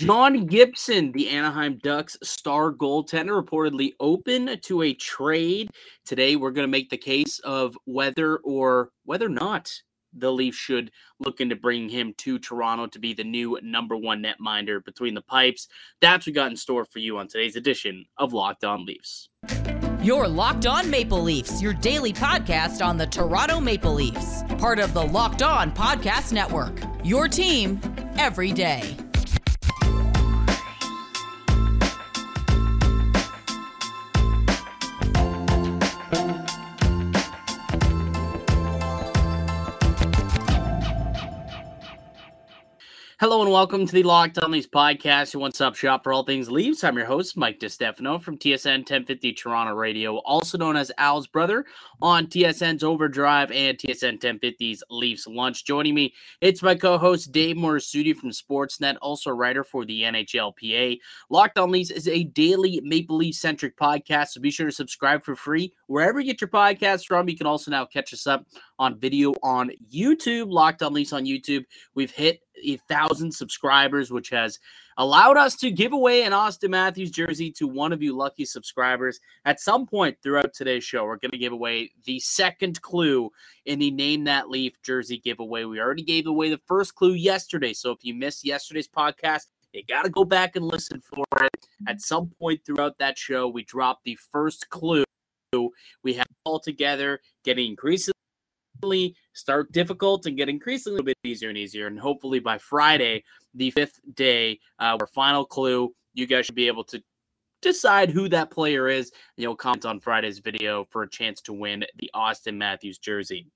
John Gibson, the Anaheim Ducks star goaltender, reportedly open to a trade. Today, we're going to make the case of whether or whether not the Leafs should look into bringing him to Toronto to be the new number one netminder between the pipes. That's what we got in store for you on today's edition of Locked On Leafs. Your Locked On Maple Leafs, your daily podcast on the Toronto Maple Leafs, part of the Locked On Podcast Network. Your team every day. Hello and welcome to the Locked On Leafs podcast, your one-stop shop for all things Leafs. I'm your host, Mike DiStefano from TSN 1050 Toronto Radio, also known as Al's brother on TSN's Overdrive and TSN 1050's Leafs Lunch. Joining me, it's my co-host Dave Morisuti from Sportsnet, also writer for the NHLPA. Locked On Leafs is a daily Maple Leaf-centric podcast, so be sure to subscribe for free wherever you get your podcasts from. You can also now catch us up on video on YouTube, Locked On Leafs on YouTube. We've hit a thousand subscribers, which has allowed us to give away an Auston Matthews jersey to one of you lucky subscribers. At some point throughout today's show, we're going to give away the second clue in the Name That Leaf jersey giveaway. We already gave away the first clue yesterday. So if you missed yesterday's podcast, you got to go back and listen for it. Mm-hmm. At some point throughout that show, we dropped the first clue. We have all together getting increasingly start difficult and get increasingly a bit easier and easier. And hopefully by Friday, the fifth day, uh, our final clue, you guys should be able to decide who that player is. You'll comment on Friday's video for a chance to win the Auston Matthews jersey.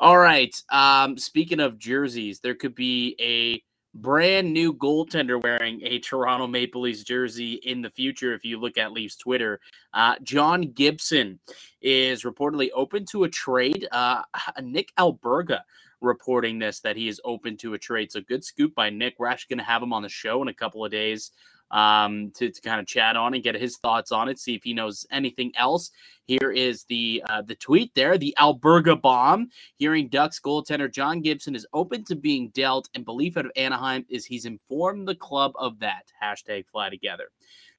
All right. Um, speaking of jerseys, there could be a brand new goaltender wearing a Toronto Maple Leafs jersey in the future. If you look at Leafs Twitter, uh, John Gibson is reportedly open to a trade. Uh, Nick Alberga reporting this that he is open to a trade. So good scoop by Nick. We're actually going to have him on the show in a couple of days um, to, to kind of chat on and get his thoughts on it, see if he knows anything else. Here is the uh, the tweet there, the Alberga bomb. Hearing Ducks goaltender John Gibson is open to being dealt, and belief out of Anaheim is he's informed the club of that. Hashtag fly together.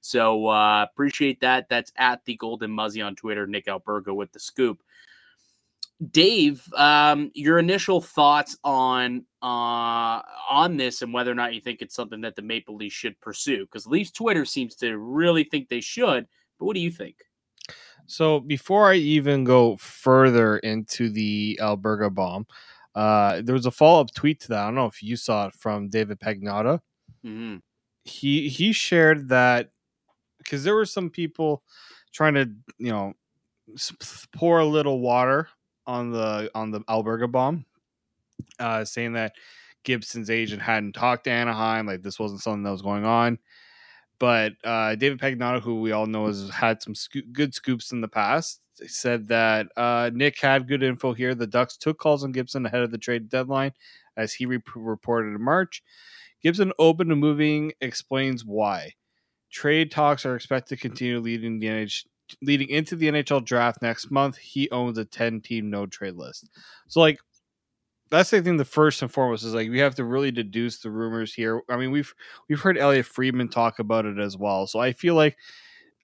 So uh, appreciate that. That's at the Golden Muzzy on Twitter, Nick Alberga with the scoop. Dave, um, your initial thoughts on uh, on this and whether or not you think it's something that the Maple Leafs should pursue? Because Leafs Twitter seems to really think they should, but what do you think? So before I even go further into the Alberga bomb, uh, there was a follow up tweet to that. I don't know if you saw it from David Pagnotta. Mm-hmm. He he shared that because there were some people trying to you know pour a little water on the on the Alberga bomb, uh, saying that Gibson's agent hadn't talked to Anaheim, like this wasn't something that was going on. But uh, David Pagnotta, who we all know has had some sco- good scoops in the past, said that uh, Nick had good info here. The Ducks took calls on Gibson ahead of the trade deadline, as he re- reported in March. Gibson open to moving explains why. Trade talks are expected to continue leading the NH- leading into the NHL draft next month, he owns a 10 team no trade list. So like that's the thing the first and foremost is like we have to really deduce the rumors here. I mean, we've we've heard Elliotte Friedman talk about it as well. So I feel like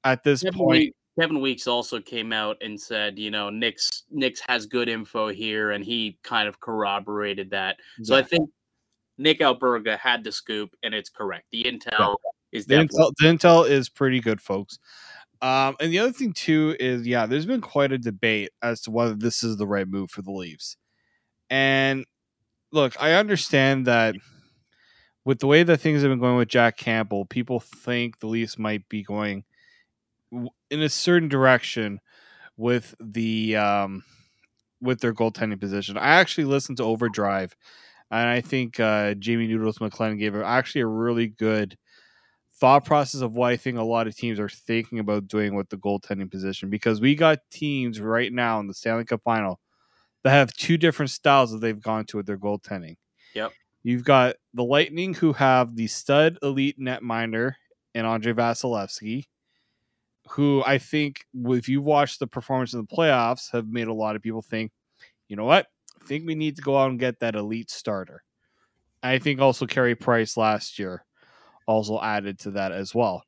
at this Kevin point Weeks, Kevin Weeks also came out and said, you know, Nick's Nick's has good info here, and he kind of corroborated that. So I think Nick Alberga had the scoop, and it's correct. The intel is the intel, the intel is pretty good, folks. Um, and the other thing too is, yeah, there's been quite a debate as to whether this is the right move for the Leafs. And look, I understand that with the way that things have been going with Jack Campbell, people think the Leafs might be going in a certain direction with the um, with their goaltending position. I actually listened to Overdrive, and I think uh, Jamie Noodles McLennan gave actually a really good thought process of what I think a lot of teams are thinking about doing with the goaltending position because we got teams right now in the Stanley Cup final that have two different styles that they've gone to with their goaltending. Yep. You've got the Lightning who have the stud elite netminder and Andrei Vasilevskiy, who I think if you watch the performance in the playoffs have made a lot of people think, you know what? I think we need to go out and get that elite starter. I think also Carey Price last year also added to that as well.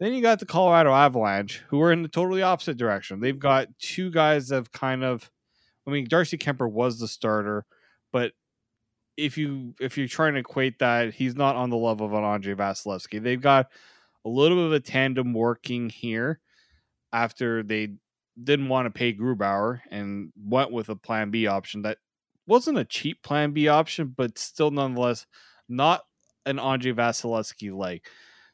Then you got the Colorado Avalanche, who are in the totally opposite direction. They've got two guys that have kind of, I mean, Darcy Kuemper was the starter, but if you if you're trying to equate that, he's not on the level of an Andrei Vasilevskiy. They've got a little bit of a tandem working here after they didn't want to pay Grubauer and went with a plan B option that wasn't a cheap plan B option, but still nonetheless not an Andrei Vasilevskiy like.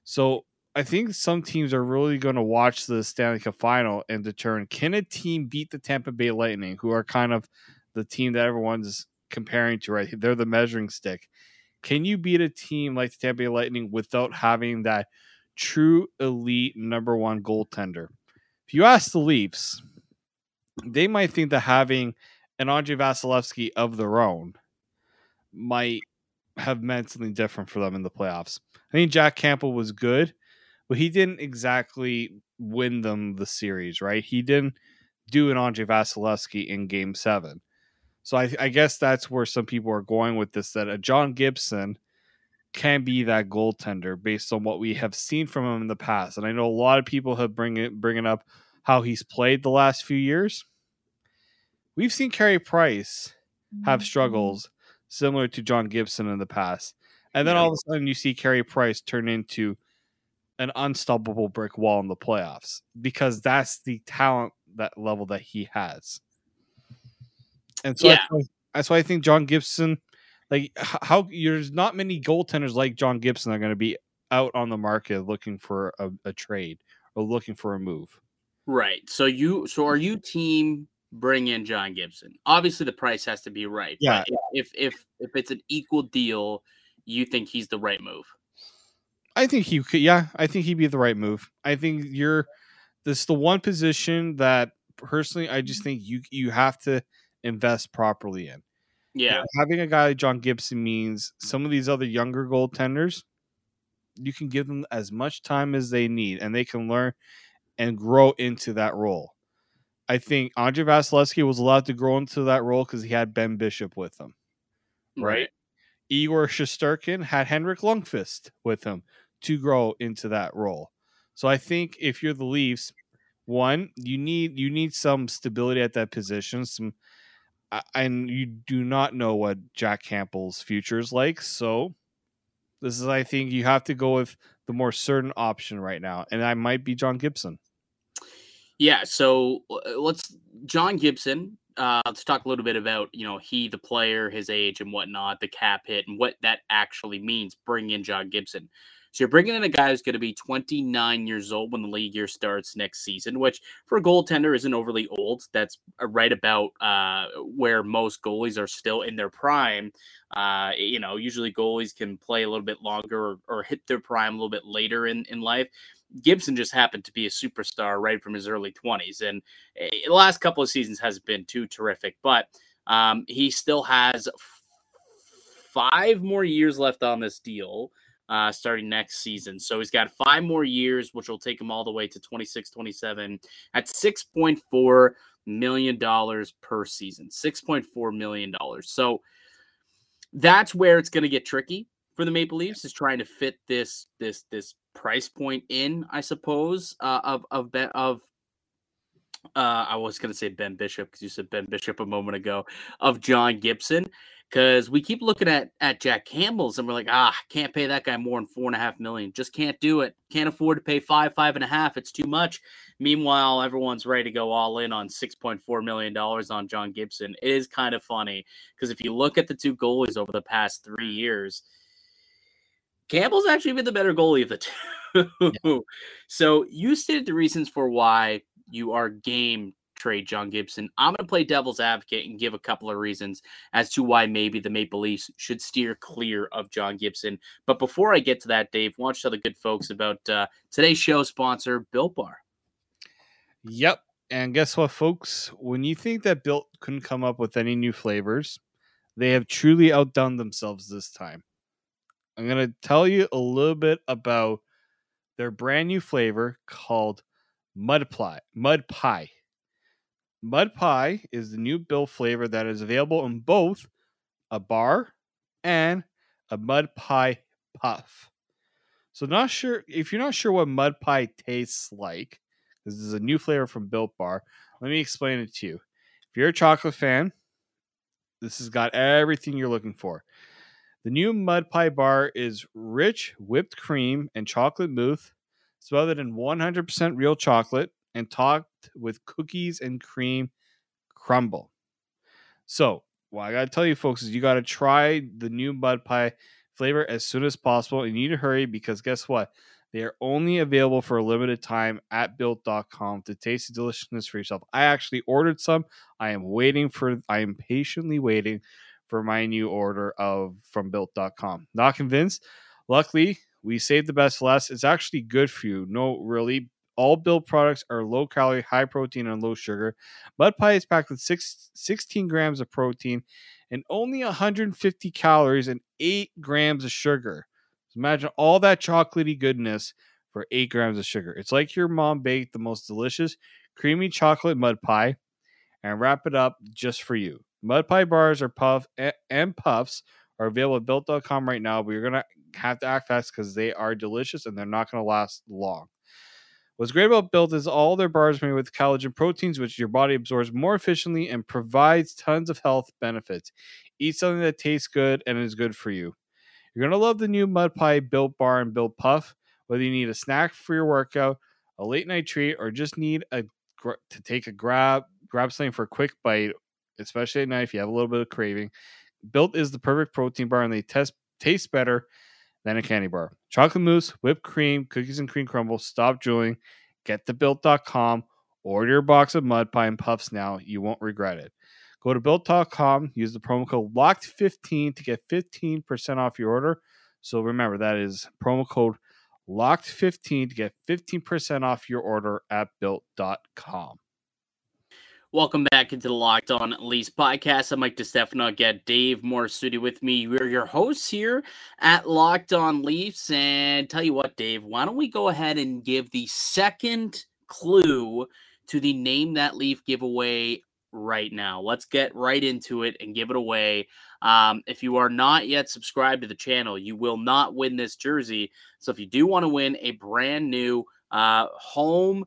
So I think some teams are really going to watch the Stanley Cup final and determine can a team beat the Tampa Bay Lightning, who are kind of the team that everyone's comparing to, right? They're the measuring stick. Can you beat a team like the Tampa Bay Lightning without having that true elite number one goaltender? If you ask the Leafs, they might think that having an Andrei Vasilevskiy of their own might have meant something different for them in the playoffs. I think Jack Campbell was good, but he didn't exactly win them the series, right? He didn't do an Andrei Vasilevskiy in game seven. So I, I guess that's where some people are going with this that a John Gibson can be that goaltender based on what we have seen from him in the past. And I know a lot of people have bring it, bringing up how he's played the last few years. We've seen Carey Price have Mm-hmm. struggles similar to John Gibson in the past. And then all of a sudden you see Carey Price turn into an unstoppable brick wall in the playoffs because that's the talent that level that he has. And so Yeah. that's, why, that's why I think John Gibson, like how there's not many goaltenders like John Gibson that are going to be out on the market looking for a, a trade or looking for a move. Right. So you so are you team bring in John Gibson? Obviously the price has to be right. but Yeah. If if if it's an equal deal, you think he's the right move. I think he could. Yeah, I think he'd be the right move. I think you're. This is the one position that personally I just think you you have to invest properly in. Yeah. having a guy like John Gibson means some of these other younger goaltenders, you can give them as much time as they need, and they can learn and grow into that role. I think Andrei Vasilevskiy was allowed to grow into that role because he had Ben Bishop with him. right? Igor Shesterkin had Henrik Lundqvist with him to grow into that role. So I think if you're the Leafs, one you need you need some stability at that position. Some and you do not know what Jack Campbell's future is like. So this is I think you have to go with the more certain option right now, and I might be John Gibson. Yeah, so uh, let's John Gibson. Uh, let's talk a little bit about you know he, the player, his age and whatnot, the cap hit, and what that actually means. Bring in John Gibson. So you're bringing in a guy who's going to be 29 years old when the league year starts next season, which for a goaltender isn't overly old. That's uh, right about uh, where most goalies are still in their prime. Uh, you know, usually goalies can play a little bit longer or, or hit their prime a little bit later in, in life. Gibson just happened to be a superstar right from his early 20s. And eh, the last couple of seasons hasn't been too terrific, but um, he still has five more years left on this deal uh, starting next season. So he's got five more years, which will take him all the way to 26, 27 at $6.4 million per season. $6.4 million. So that's where it's going to get tricky for the Maple Leafs is trying to fit this this this price point in, I suppose, uh, of of Ben of uh, I was to say Ben Bishop because you said Ben Bishop a moment ago of John Gibson because we keep looking at at Jack Campbell's and we're like ah can't pay that guy more than four and a half million. Just can't do it. Can't afford to pay five five and a half. It's too much. Meanwhile everyone's ready to go all in on 6.4 million dollars on John Gibson. It is kind of funny because if you look at the two goalies over the past three years Campbell's actually been the better goalie of the two. So you stated the reasons for why you are game trade John Gibson. I'm going to play devil's advocate and give a couple of reasons as to why maybe the Maple Leafs should steer clear of John Gibson. But before I get to that, Dave, don't you tell the good folks about uh, today's show sponsor, Built Bar? Yep. And guess what, folks? When you think that Built couldn't come up with any new flavors, they have truly outdone themselves this time. I'm going to tell you a little bit about their brand new flavor called Mud Pie. Mud Pie. Mud Pie is the new Built flavor that is available in both a bar and a Mud Pie Puff. So not sure if you're not sure what mud pie tastes like. This is a new flavor from Built Bar. Let me explain it to you. If you're a chocolate fan, this has got everything you're looking for. The new mud pie bar is rich whipped cream and chocolate mousse, smothered in 100% real chocolate and topped with cookies and cream crumble. So, what I got to tell you, folks, is you got to try the new mud pie flavor as soon as possible. And you need to hurry because guess what? They are only available for a limited time at built.com to taste the deliciousness for yourself. I actually ordered some. I am waiting for, I am patiently waiting for my new order of from built.com. Not convinced. Luckily, we saved the best for last. It's actually good for you. No, really. All built products are low calorie, high protein, and low sugar. Mud pie is packed with six, 16 grams of protein and only 150 calories and 8 grams of sugar. So imagine all that chocolatey goodness for 8 grams of sugar. It's like your mom baked the most delicious creamy chocolate mud pie and wrap it up just for you. Mud pie bars are puff and puffs are available at built.com right now, but you're gonna have to act fast because they are delicious and they're not gonna last long. What's great about Built is all their bars made with collagen proteins, which your body absorbs more efficiently and provides tons of health benefits. Eat something that tastes good and is good for you. You're gonna love the new Mud Pie Built Bar and Built Puff. Whether you need a snack for your workout, a late night treat, or just need a to take a grab grab something for a quick bite, especially at night if you have a little bit of craving. Built is the perfect protein bar, and they test taste better than a candy bar. Chocolate mousse, whipped cream, cookies and cream crumble. Stop drooling. Get to built.com. Order your box of mud pie and puffs now. You won't regret it. Go to built.com, use the promo code LOCKED15 to get 15% off your order. So remember, that is promo code LOCKED15 to get 15% off your order at built.com. Welcome back into the Locked On Leafs podcast. I'm Mike DeStefano. Get Dave Morisuti with me. We're your hosts here at Locked On Leafs. And tell you what, Dave, why don't we go ahead and give the second clue to the name that Leaf giveaway right now. Let's get right into it and give it away. Um, if you are not yet subscribed to the channel, you will not win this jersey. So if you do want to win a brand new uh, home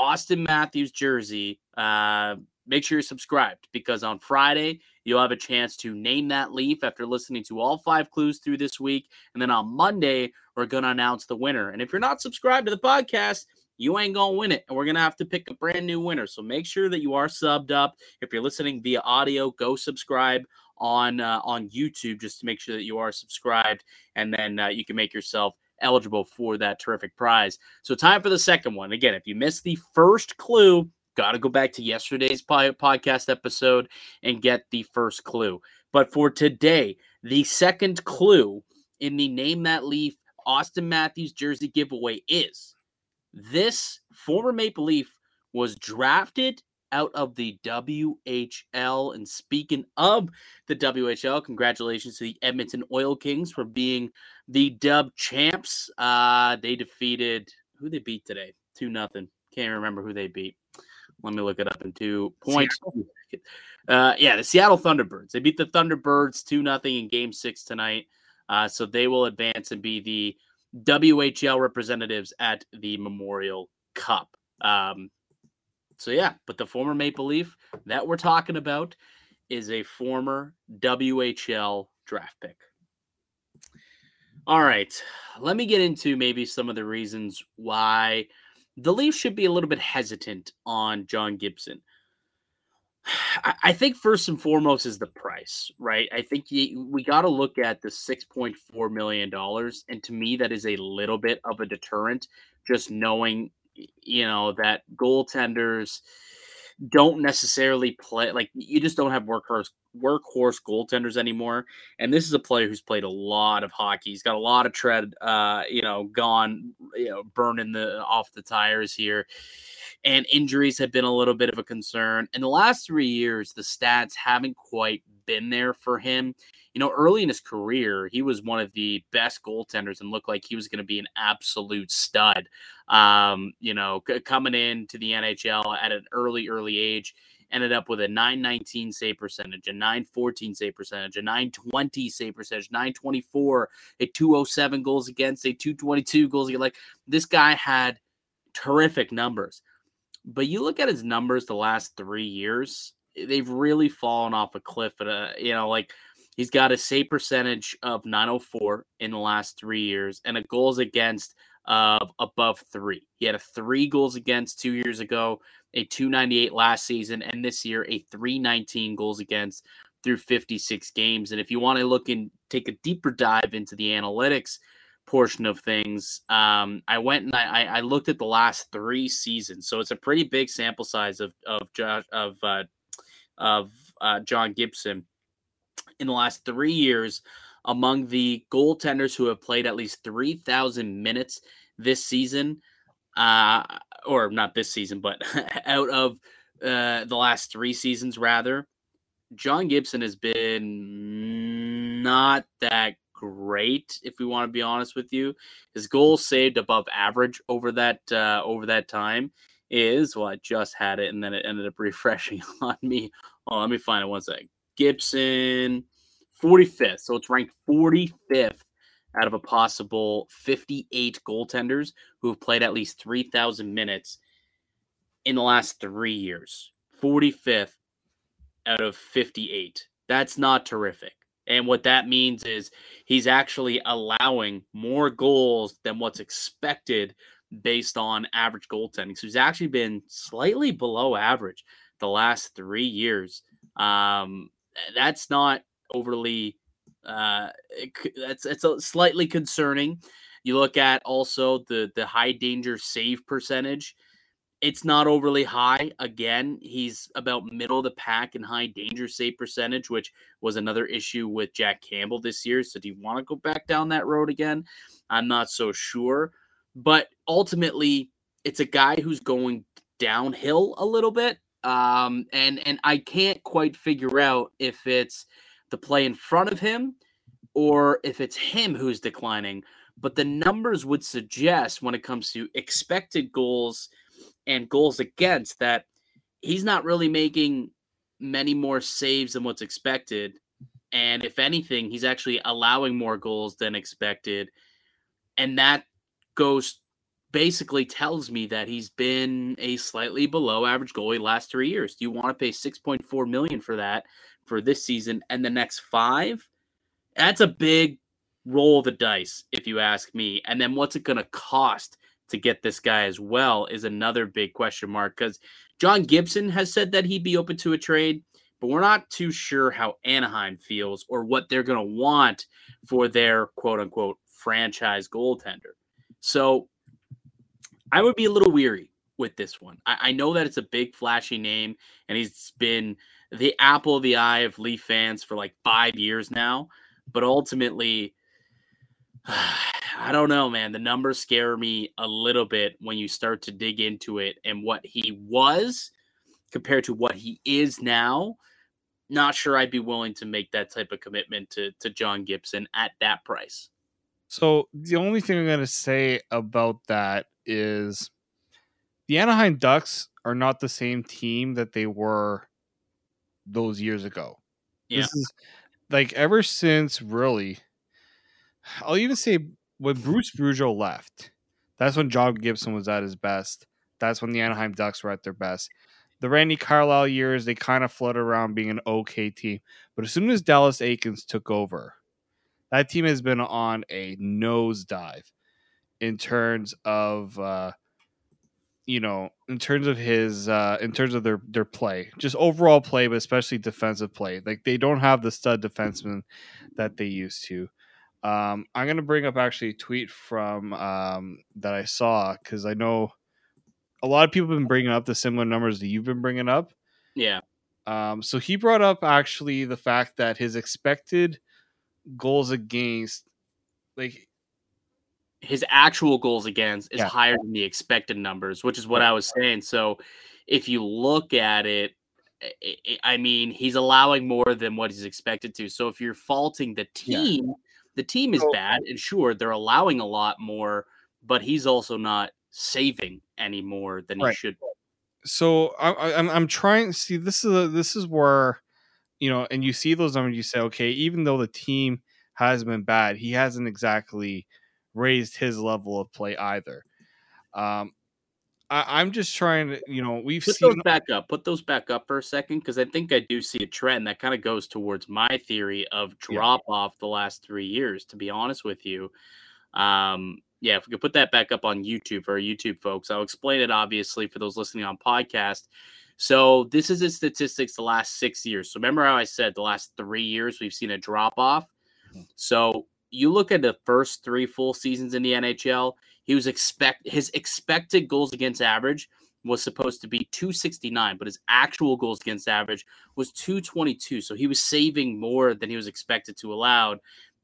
Auston Matthews jersey, uh, make sure you're subscribed because on Friday, you'll have a chance to name that leaf after listening to all five clues through this week. And then on Monday, we're going to announce the winner. And if you're not subscribed to the podcast, you ain't going to win it. And we're going to have to pick a brand new winner. So make sure that you are subbed up. If you're listening via audio, go subscribe on uh, on YouTube just to make sure that you are subscribed. And then uh, you can make yourself eligible for that terrific prize. So, time for the second one. Again, if you missed the first clue, got to go back to yesterday's podcast episode and get the first clue. But for today, the second clue in the Name That Leaf Auston Matthews jersey giveaway is this former Maple Leaf was drafted out of the WHL. And speaking of the WHL, congratulations to the Edmonton Oil Kings for being the dub champs. Uh, they defeated who they beat today? Two nothing. Can't remember who they beat. Let me look it up in two points. Uh, yeah, the Seattle Thunderbirds. They beat the Thunderbirds two nothing in Game Six tonight. Uh, so they will advance and be the WHL representatives at the Memorial Cup. Um, so yeah, but the former Maple Leaf that we're talking about is a former WHL draft pick. All right, let me get into maybe some of the reasons why the Leafs should be a little bit hesitant on John Gibson. I think first and foremost is the price, right? I think we got to look at the $6.4 million. And to me, that is a little bit of a deterrent, just knowing you know that goaltenders don't necessarily play like you just don't have workhorse workhorse goaltenders anymore. And this is a player who's played a lot of hockey. He's got a lot of tread, uh, you know, gone, you know, burning the off the tires here. And injuries have been a little bit of a concern. In the last three years, the stats haven't quite been there for him you know, early in his career, he was one of the best goaltenders and looked like he was going to be an absolute stud. Um, you know, c- coming into the NHL at an early, early age. Ended up with a 919 save percentage, a 914 save percentage, a 920 save percentage, 924, a 207 goals against, a 222 goals against. Like this guy had terrific numbers. But you look at his numbers the last three years, they've really fallen off a cliff. At a, uh, you know, like he's got a save percentage of 904 in the last three years and a goals against of above three. He had a three goals against two years ago, a 298 last season, and this year a 319 goals against through 56 games. And if you want to look and take a deeper dive into the analytics portion of things, um, I went and I, I looked at the last three seasons. So it's a pretty big sample size of of Josh of uh, of uh, John Gibson in the last three years among the goaltenders who have played at least 3,000 minutes this season, uh, or not this season, but out of uh, the last three seasons, rather. John Gibson has been not that great, if we want to be honest with you. His goals saved above average over that uh, over that time is well, I just had it and then it ended up refreshing on me. Oh, let me find it one second. Gibson 45th. So it's ranked 45th out of a possible 58 goaltenders who have played at least 3,000 minutes in the last three years. 45th out of 58. That's not terrific. And what that means is he's actually allowing more goals than what's expected based on average goaltending. So he's actually been slightly below average the last three years. Um, that's not overly uh it, that's it's a slightly concerning. You look at also the the high danger save percentage. It's not overly high. Again he's about middle of the pack in high danger save percentage which was another issue with jack campbell this year. So do you want to go back down that road again? I'm not so sure. But ultimately it's a guy who's going downhill a little bit um and and i can't quite figure out if it's the play in front of him or if it's him who's declining. But the numbers would suggest when it comes to expected goals and goals against that he's not really making many more saves than what's expected. And if anything, he's actually allowing more goals than expected. And that goes basically tells me that he's been a slightly below average goalie last three years. Do you want to pay 6.4 million for that for this season and the next five, that's a big roll of the dice, if you ask me. And then what's it going to cost to get this guy as well is another big question mark because John Gibson has said that he'd be open to a trade, but we're not too sure how Anaheim feels or what they're going to want for their quote unquote franchise goaltender. So I would be a little weary with this one. I, I know that it's a big, flashy name, and he's been the apple of the eye of Leaf fans for like five years now. But ultimately, I don't know, man. The numbers scare me a little bit when you start to dig into it and what he was compared to what he is now. Not sure I'd be willing to make that type of commitment to, to John Gibson at that price. So the only thing I'm going to say about that is the Anaheim Ducks are not the same team that they were those years ago. Yeah. This is like ever since really, I'll even say when Bruce Boudreau left, that's when John Gibson was at his best. That's when the Anaheim Ducks were at their best. The Randy Carlyle years, they kind of floated around being an okay team. But as soon as Dallas Eakins took over, that team has been on a nosedive in terms of uh, you know, in terms of his, uh, in terms of their their play, just overall play, but especially defensive play. Like they don't have the stud defenseman that they used to. Um, I'm gonna bring up actually a tweet from um, that I saw because I know a lot of people have been bringing up the similar numbers that you've been bringing up. Yeah. Um, so he brought up actually the fact that his expected goals against, like his actual goals against is Yeah. higher than the expected numbers, which is what I was saying. So if you look at it, i- i- I mean, he's allowing more than what he's expected to. So if you're faulting the Yeah. team, the team is bad, and sure, they're allowing a lot more, but he's also not saving any more than he Right. should. so I, I, I'm I'm trying. To see, this is a, this is where you know, and you see those numbers, you say, okay, even though the team has been bad, he hasn't exactly raised his level of play either. Um, I, am just trying to, you know, we've put seen those back up. Put those back up for a second because I think I do see a trend that kind of goes towards my theory of drop yeah. off the last three years. To be honest with you, um, yeah, if we could put that back up on YouTube for YouTube folks, I'll explain it obviously for those listening on podcast. So this is the statistics the last six years. So remember how I said the last three years we've seen a drop off. Mm-hmm. So you look at the first three full seasons in the NHL, he was expect his expected goals against average was supposed to be 269, but his actual goals against average was 222. So he was saving more than he was expected to allow.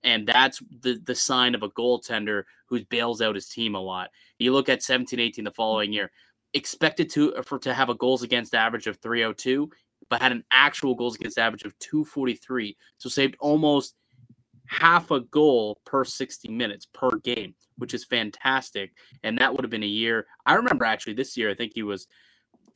And that's the, the sign of a goaltender who bails out his team a lot. You look at 17 18 the following year, expected to uh, for to have a goals against average of 302, but had an actual goals against average of 243. So saved almost half a goal per 60 minutes per game, which is fantastic. And that would have been a year. I remember actually this year, I think he was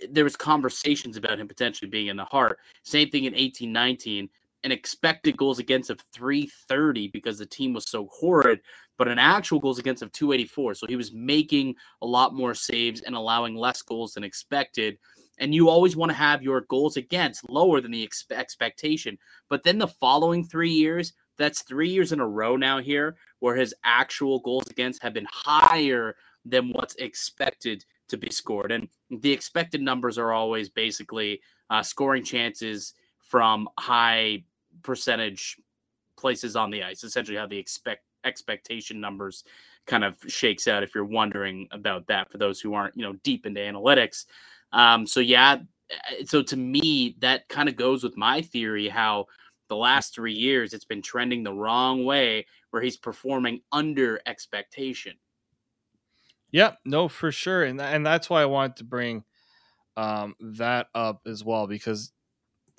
there was conversations about him potentially being in the heart. Same thing in 18 19, an expected goals against of 330 because the team was so horrid, but an actual goals against of 284. So he was making a lot more saves and allowing less goals than expected. And you always want to have your goals against lower than the ex- expectation. But then the following three years, that's three years in a row now here where his actual goals against have been higher than what's expected to be scored. And the expected numbers are always basically uh, scoring chances from high percentage places on the ice, essentially how the expect expectation numbers kind of shakes out if you're wondering about that for those who aren't you know deep into analytics um so yeah eh, so to me that kind of goes with my theory how the last three years it's been trending the wrong way where he's performing under expectation yeah no for sure and and that's why i wanted to bring um that up as well because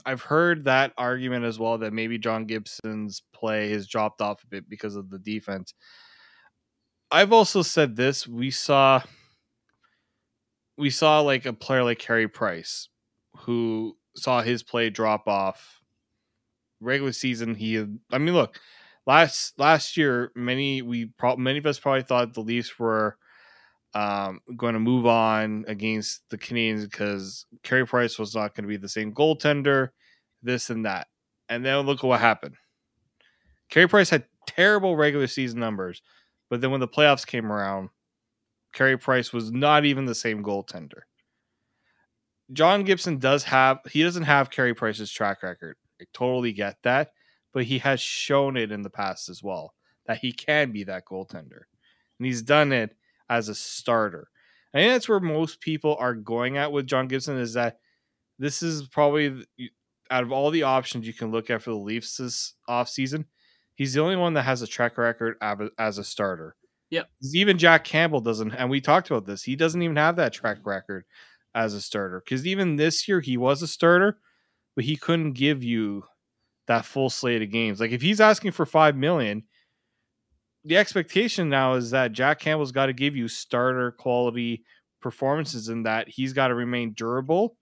I've heard that argument as well that maybe John Gibson's play has dropped off a bit because of the defense. I've also said this. We saw we saw like a player like Carey Price who saw his play drop off regular season he I mean look last last year many we pro- many of us probably thought the Leafs were um, going to move on against the Canadiens because Carey Price was not going to be the same goaltender, this and that. And then look at what happened. Carey Price had terrible regular season numbers, but then when the playoffs came around, Carey Price was not even the same goaltender. John Gibson does have he doesn't have Carey Price's track record. I totally get that, but he has shown it in the past as well that he can be that goaltender. And he's done it as a starter. I think that's where most people are going at with John Gibson is that this is probably out of all the options you can look at for the Leafs this offseason, he's the only one that has a track record as a starter. Yep. Even Jack Campbell doesn't, and we talked about this. He doesn't even have that track record as a starter because even this year he was a starter, but he couldn't give you that full slate of games. Like if he's asking for five million, the expectation now is that Jack Campbell's got to give you starter quality performances and that he's got to remain durable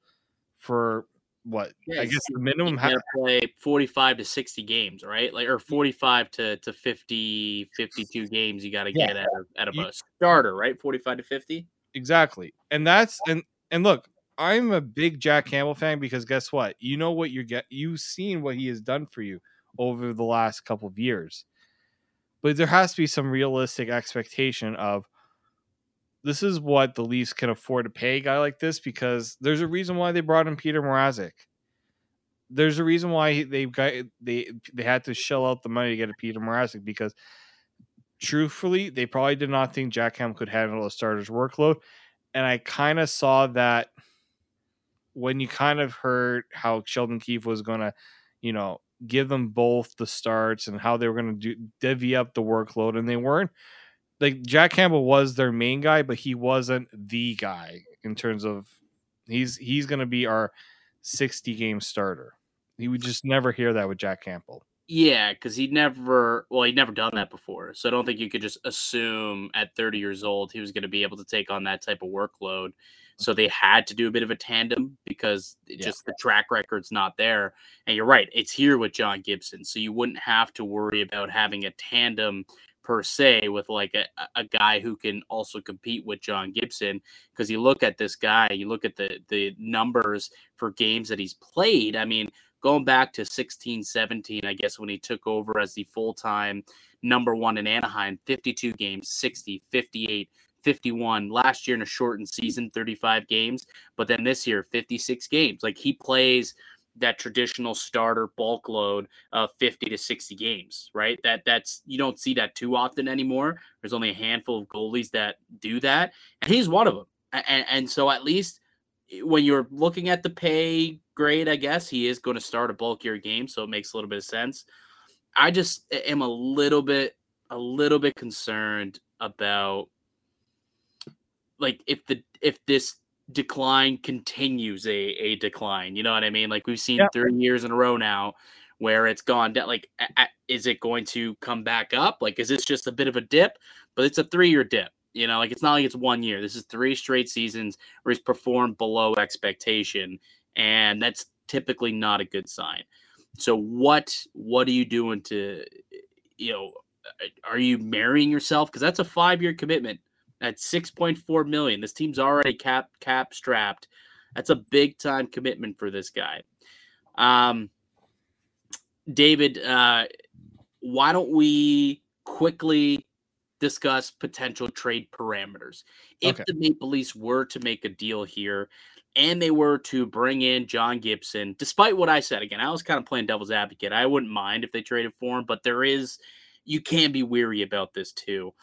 for what yeah, I guess the minimum have to play 45 to 60 games, right? Like or 45 to, to 50 52 games you got to yeah. get out of, out of you, a starter, right? 45 to 50. Exactly. And that's and and look, I'm a big Jack Campbell fan because guess what? You know what you get you've seen what he has done for you over the last couple of years but there has to be some realistic expectation of this is what the Leafs can afford to pay a guy like this because there's a reason why they brought in Peter Mrazek. There's a reason why they got they they had to shell out the money to get a Peter Mrazek because truthfully, they probably did not think Jack Ham could handle a starter's workload. And I kind of saw that when you kind of heard how Sheldon Keefe was going to, you know, give them both the starts and how they were going to do divvy up the workload, and they weren't like Jack Campbell was their main guy, but he wasn't the guy in terms of he's he's going to be our 60 game starter. He would just never hear that with Jack Campbell. Yeah, because he'd never, well, he'd never done that before. So I don't think you could just assume at 30 years old he was going to be able to take on that type of workload. So they had to do a bit of a tandem because yeah. just the track record's not there. And you're right, it's here with John Gibson. So you wouldn't have to worry about having a tandem per se with like a, a guy who can also compete with John Gibson. Because you look at this guy, you look at the the numbers for games that he's played. I mean, going back to 16 17, I guess, when he took over as the full time number one in Anaheim 52 games, 60, 58, 51. Last year in a shortened season, 35 games. But then this year, 56 games. Like he plays that traditional starter bulk load of 50 to 60 games, right? That that's you don't see that too often anymore. There's only a handful of goalies that do that, and he's one of them. And, and so at least eh, when you're looking at the pay grade, I guess he is going to start a bulkier game, so it makes a little bit of sense. I just eh, am a little bit a little bit concerned about like if the if this decline continues a a decline, you know what I mean? Like we've seen yeah. three years in a row now where it's gone down. Like, a, a, is it going to come back up? Like, is this just a bit of a dip? But it's a three year dip. You know, like it's not like it's one year. This is three straight seasons where he's performed below expectation, and that's typically not a good sign. So what what are you doing to you know are you marrying yourself because that's a 5-year commitment at 6.4 million. This team's already cap cap strapped. That's a big time commitment for this guy. Um David, uh why don't we quickly discuss potential trade parameters. If okay. the Maple Leafs were to make a deal here and they were to bring in John Gibson, despite what I said, again, I was kind of playing devil's advocate. I wouldn't mind if they traded for him, but there is, you can be weary about this too.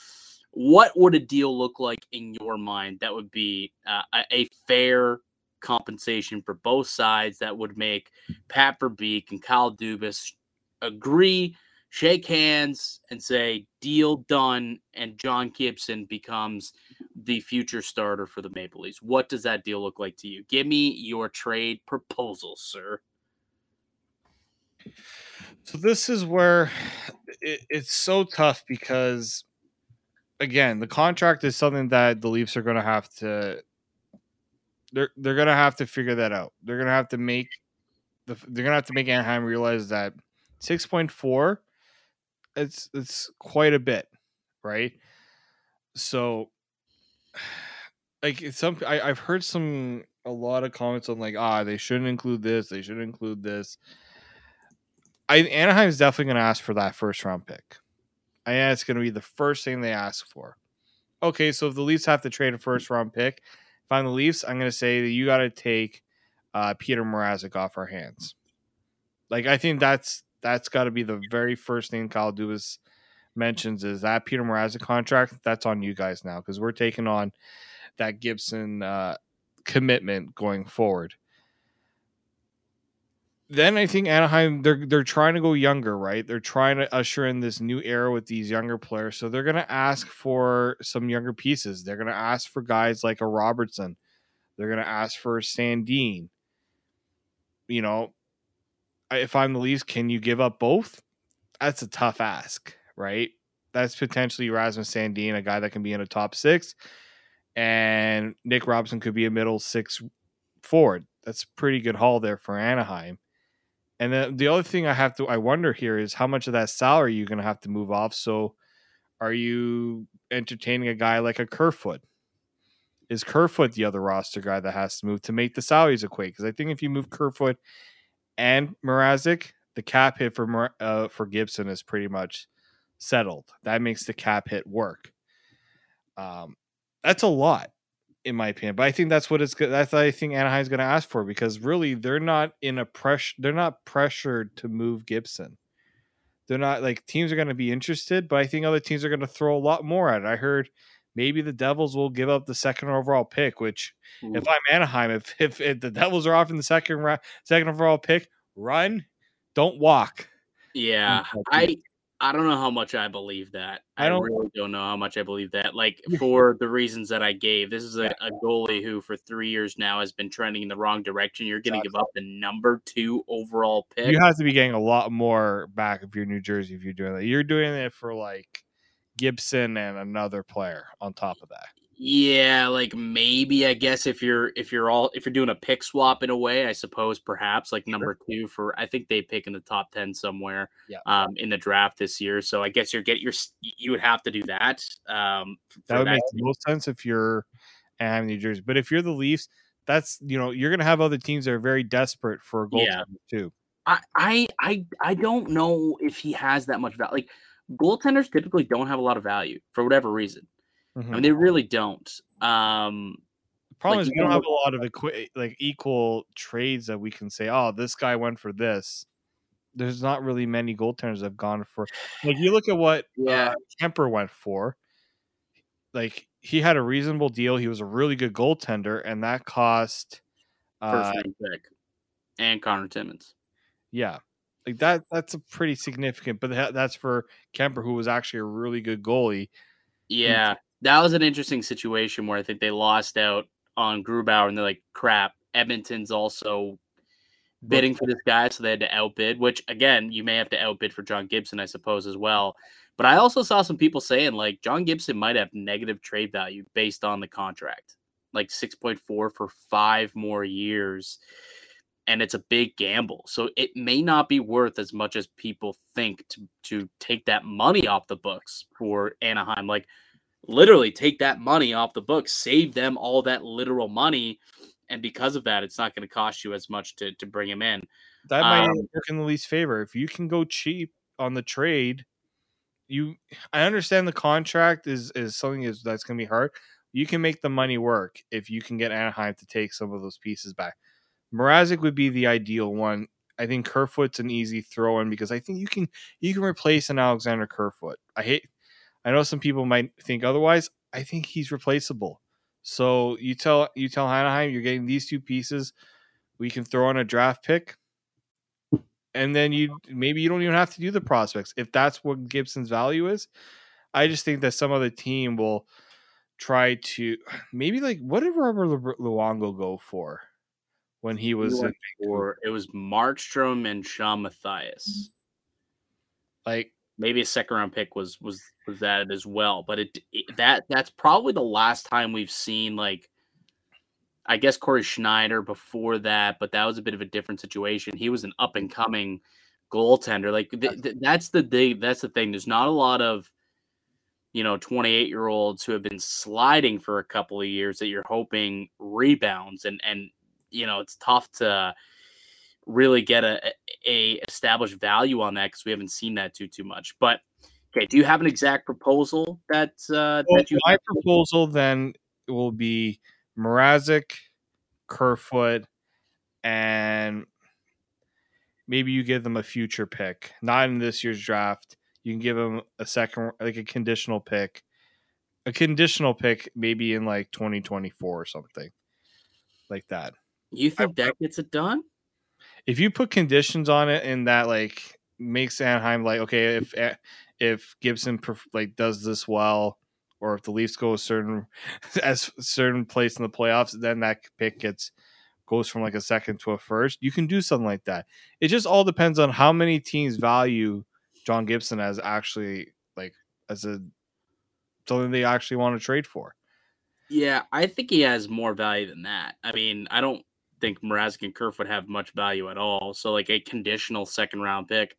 What would a deal look like in your mind that would be uh, a fair compensation for both sides that would make Pat Verbeek and Kyle Dubas agree shake hands and say deal done and John Gibson becomes the future starter for the Maple Leafs. What does that deal look like to you? Give me your trade proposal, sir. So this is where it, it's so tough because again, the contract is something that the Leafs are going to have to they're they're going to have to figure that out. They're going to have to make the they're going to have to make Anaheim realize that 6.4 it's it's quite a bit, right? So, like some I, I've heard some a lot of comments on like ah they shouldn't include this, they should include this. I Anaheim's definitely going to ask for that first round pick. I think it's going to be the first thing they ask for. Okay, so if the Leafs have to trade a first round pick, if I'm the Leafs, I'm going to say that you got to take uh, Peter Mrazek off our hands. Like I think that's that's got to be the very first thing Kyle Dubas mentions is that Peter Mrazek contract. That's on you guys now because we're taking on that Gibson uh, commitment going forward. Then I think Anaheim they're they're trying to go younger, right? They're trying to usher in this new era with these younger players. So they're going to ask for some younger pieces. They're going to ask for guys like a Robertson. They're going to ask for Sandin. You know, if I'm the Leafs, can you give up both? That's a tough ask, right? That's potentially Rasmus Sandin, a guy that can be in a top six, and Nick Robertson could be a middle six forward. That's a pretty good haul there for Anaheim. And then the other thing I have to I wonder here is how much of that salary you're going to have to move off. So, are you entertaining a guy like a Kerfoot? Is Kerfoot the other roster guy that has to move to make the salaries equate? Because I think if you move Kerfoot and Mrazek, the cap hit for uh, for Gibson is pretty much settled. That makes the cap hit work. Um, that's a lot, in my opinion. But I think that's what it's. That's what I think Anaheim's going to ask for because really they're not in a pressure. They're not pressured to move Gibson. They're not like teams are going to be interested, but I think other teams are going to throw a lot more at it. I heard maybe the Devils will give up the second overall pick. Which, Ooh. if I'm Anaheim, if, if, if the Devils are off in the second round, second overall pick, run, don't walk. Yeah, I I don't know how much I believe that. I I, don't- really don't know how much I believe that. Like for the reasons that I gave, this is a, a goalie who for three years now has been trending in the wrong direction. You're going to give up the number two overall pick. You have to be getting a lot more back if you're New Jersey if you're doing that. You're doing it for like Gibson and another player on top of that. Yeah, like maybe I guess if you're if you're all if you're doing a pick swap in a way, I suppose perhaps like number two for I think they pick in the top ten somewhere Yeah. um in the draft this year. So I guess you're get your you would have to do that. Um That would make the most sense if you're Anaheim, New Jersey. But if you're the Leafs, that's you know you're gonna have other teams that are very desperate for a goaltender Yeah. too. I, I I I don't know if he has that much value. Like goaltenders typically don't have a lot of value for whatever reason. I Mhm. mean, they really don't. Um, The problem like, is we don't have a lot of equi- like equal trades that we can say, oh, this guy went for this. There's not really many goaltenders that have gone for. Like you look at what Yeah. uh, Kuemper went for. Like he had a reasonable deal. He was a really good goaltender, and that cost. first Uh, round pick, and Conor Timmins. yeah, like that. That's a pretty significant. But that, that's for Kuemper, who was actually a really good goalie. Yeah, that was an interesting situation where I think they lost out on Grubauer, and they're like, "Crap." Edmonton's also bidding for this guy, so they had to outbid. Which again, you may have to outbid for John Gibson, I suppose, as well. But I also saw some people saying like John Gibson might have negative trade value based on the contract, like six point four for five more years, and it's a big gamble. So it may not be worth as much as people think to to take that money off the books for Anaheim. Like literally take that money off the books, save them all that literal money. And because of that, it's not going to cost you as much to, to bring him in. That might Um, work in the least favor. If you can go cheap on the trade, you I understand the contract is is something is that's gonna be hard. You can make the money work if you can get Anaheim to take some of those pieces back. Mrazek would be the ideal one. I think Kerfoot's an easy throw in because I think you can you can replace an Alexander Kerfoot. I hate I know some people might think otherwise. I think he's replaceable. So you tell you tell Anaheim you're getting these two pieces. We can throw in a draft pick and then you maybe you don't even have to do the prospects if that's what Gibson's value is. I just think that some other team will try to maybe like what did Robert Lu- Luongo go for when he was in, Or it was Markstrom and Shawn Matthias. like Maybe a second round pick was was was added as well. But it, it that that's probably the last time we've seen like I guess Cory Schneider before that, but that was a bit of a different situation. He was an up and coming goaltender. Like th- th- that's the thing. That's the thing. There's not a lot of you know 28 year olds who have been sliding for a couple of years that you're hoping rebounds and and you know it's tough to really get a, a established value on that because we haven't seen that too too much. But okay, do you have an exact proposal that uh, Well, that you my proposal then will be Mrazek, Kerfoot, and maybe you give them a future pick, not in this year's draft. You can give them a second, like a conditional pick, a conditional pick, maybe in like 2024 or something like that. you think that gets it done? If you put conditions on it and that like makes Anaheim like okay if eh, if Gibson like does this well or if the Leafs go a certain as certain place in the playoffs then that pick gets goes from like a second to a first. You can do something like that. It just all depends on how many teams value John Gibson as actually like as a something they actually want to trade for. Yeah, I think he has more value than that. I mean, I don't think Mrazek and Kerf would have much value at all. So like a conditional second round pick,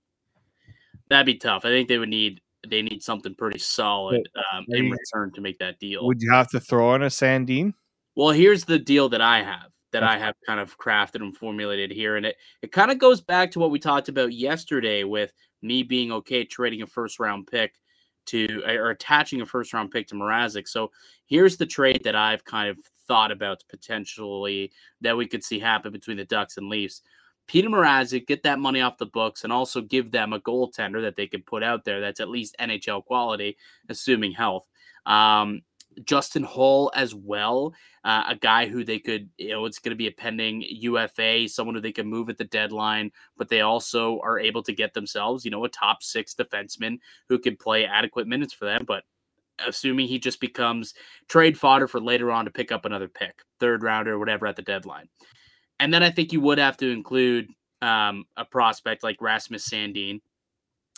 that'd be tough. I think they would need they need something pretty solid um, in return to make that deal. would you have to throw in a Sandin Well, here's the deal that I have that I have kind of crafted and formulated here, and it it kind of goes back to what we talked about yesterday with me being okay trading a first round pick to or attaching a first round pick to Mrazek. So here's the trade that I've kind of thought about potentially that we could see happen between the Ducks and Leafs. Petr Mrazek, get that money off the books and also give them a goaltender that they could put out there that's at least NHL quality, assuming health. Um, Justin Holl as well, uh, a guy who they could, you know, it's going to be a pending UFA, someone who they can move at the deadline, but they also are able to get themselves, you know, a top six defenseman who could play adequate minutes for them. But assuming he just becomes trade fodder for later on to pick up another pick, third rounder, or whatever at the deadline. And then I think you would have to include um, a prospect like Rasmus Sandin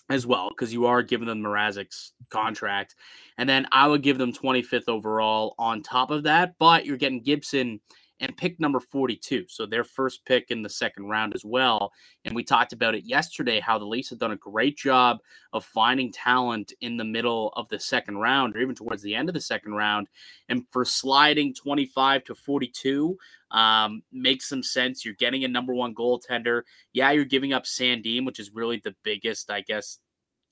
as well, because you are giving them Mrazek's contract. And then I would give them 25th overall on top of that, but you're getting Gibson and pick number 42. So their first pick in the second round as well. And we talked about it yesterday how the Leafs have done a great job of finding talent in the middle of the second round or even towards the end of the second round. And for sliding 25 to 42, um, makes some sense. You're getting a number one goaltender. Yeah, you're giving up Sandin, which is really the biggest, I guess,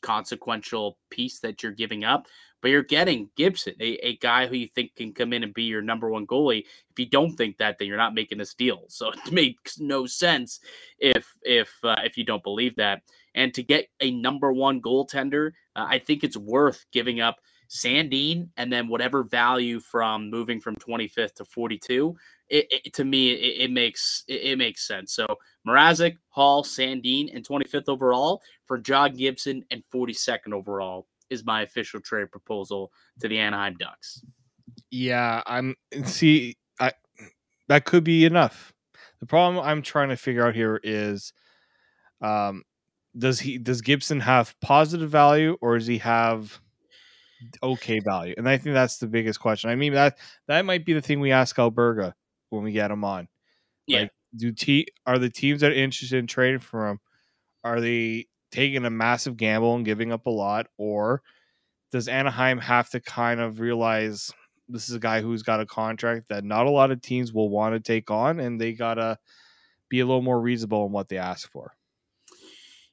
consequential piece that you're giving up but you're getting Gibson, a, a guy who you think can come in and be your number one goalie. If you don't think that, then you're not making this deal. So it makes no sense if if uh, if you don't believe that. And to get a number one goaltender, uh, I think it's worth giving up Sandin and then whatever value from moving from 25th to 42. It, it, to me, it, it makes it, makes sense. So Mrazek, Holl, Sandin, and 25th overall for John Gibson and 42nd overall is my official trade proposal to the Anaheim Ducks. Yeah, I'm see I that could be enough. The problem I'm trying to figure out here is um does he does Gibson have positive value or does he have okay value? And I think that's the biggest question. I mean that that might be the thing we ask Alberga when we get him on. Yeah. Like, do t are the teams that are interested in trading for him are they taking a massive gamble and giving up a lot, or does Anaheim have to kind of realize this is a guy who's got a contract that not a lot of teams will want to take on, and they gotta be a little more reasonable in what they ask for?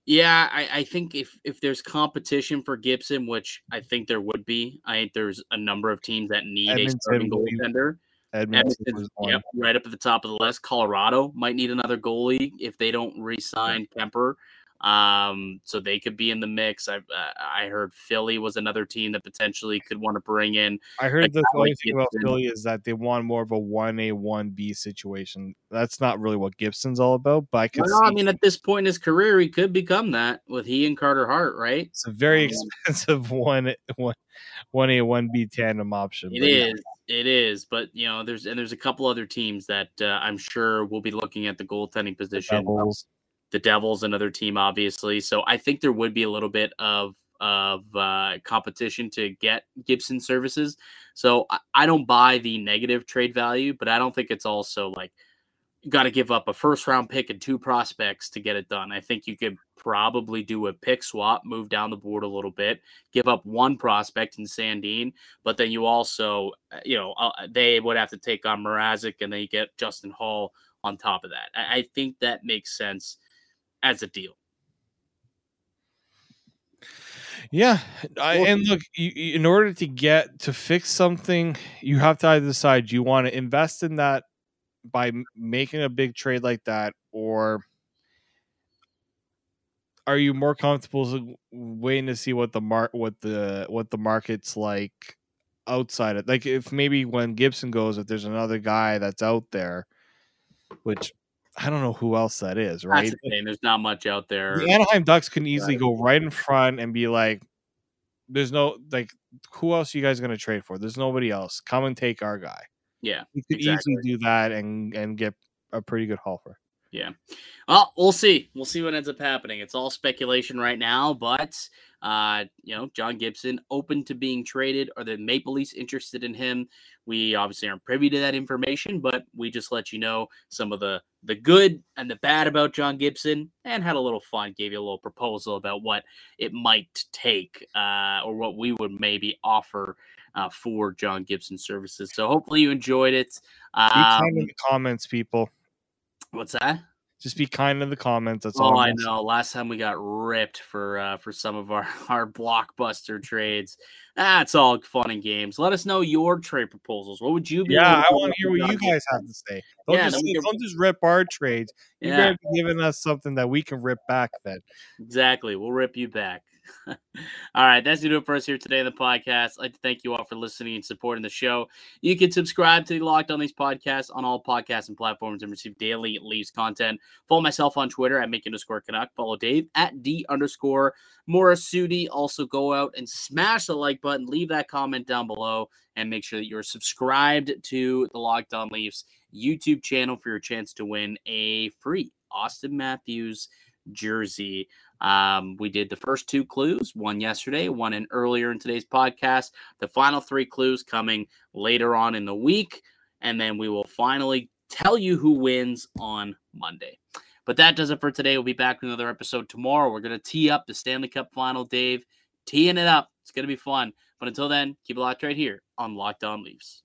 Yeah, I, I, think if if there's competition for Gibson, which I think there would be, I think there's a number of teams that need Edmonton, a starting goaltender. Edmonton, yep, right up at the top of the list. Colorado might need another goalie if they don't re-sign Kuemper. Um, so they could be in the mix. I uh, I heard Philly was another team that potentially could want to bring in. I heard the only thing about Philly is that they want more of a one A one B situation. That's not really what Gibson's all about. But I could. Well, I mean, at this point in his career, he could become that with he and Carter Hart, right? It's a very um, expensive one one one A one B tandem option. It is. Yeah. It is, but you know, there's and there's a couple other teams that uh, I'm sure will be looking at the goaltending position the Devils, another team, obviously. So I think there would be a little bit of of uh, competition to get Gibson services. So I, I don't buy the negative trade value, but I don't think it's also like you got to give up a first round pick and two prospects to get it done. I think you could probably do a pick swap, move down the board a little bit, give up one prospect in Sandin, but then you also, uh, you know, uh, they would have to take on Mrazek and then you get Justin Holl on top of that. I, I think that makes sense as a deal. Yeah, I, and look, you, in order to get to fix something, you have to either decide you want to invest in that by making a big trade like that, or are you more comfortable waiting to see what the mark, what the what the market's like outside of, like if maybe when Gibson goes, if there's another guy that's out there, which I don't know who else that is, right? The There's not much out there. The Anaheim Ducks can easily go right in front and be like, "There's no like, who else are you guys going to trade for? There's nobody else. Come and take our guy." Yeah, you could exactly. easily do that and and get a pretty good haul for. Yeah. Well, we'll see. We'll see what ends up happening. It's all speculation right now, but uh, you know, John Gibson open to being traded. Are the Maple Leafs interested in him? We obviously aren't privy to that information, but we just let you know some of the the good and the bad about John Gibson, and had a little fun. Gave you a little proposal about what it might take, uh, or what we would maybe offer uh, for John Gibson services. So hopefully you enjoyed it. Um, in the comments, people. What's that? Just be kind in the comments. That's oh, all. I know. Last time we got ripped for uh, for some of our our blockbuster trades. That's all fun and games. Let us know your trade proposals. What would you be? Yeah, I want to hear what you guys have to say. Don't, yeah, just, can... don't just rip our trades. You yeah. better be giving us something that we can rip back. Then exactly, we'll rip you back. All right, that's going to do it for us here today in the podcast. I'd like to thank you all for listening and supporting the show. You can subscribe to the Locked On Leafs podcast on all podcasts and platforms and receive daily Leafs content. Follow myself on Twitter at make underscore Canuck. Follow Dave at D underscore Morassutti. Also, go out and smash the like button, leave that comment down below, and make sure that you're subscribed to the Locked On Leafs YouTube channel for your chance to win a free Auston Matthews jersey. Um, we did the first two clues, one yesterday, one in earlier in today's podcast. The final three clues coming later on in the week, and then we will finally tell you who wins on Monday. But that does it for today. We'll be back with another episode tomorrow. We're going to tee up the Stanley Cup final, Dave. Teeing it up. It's going to be fun. But until then, keep it locked right here on Locked On Leafs.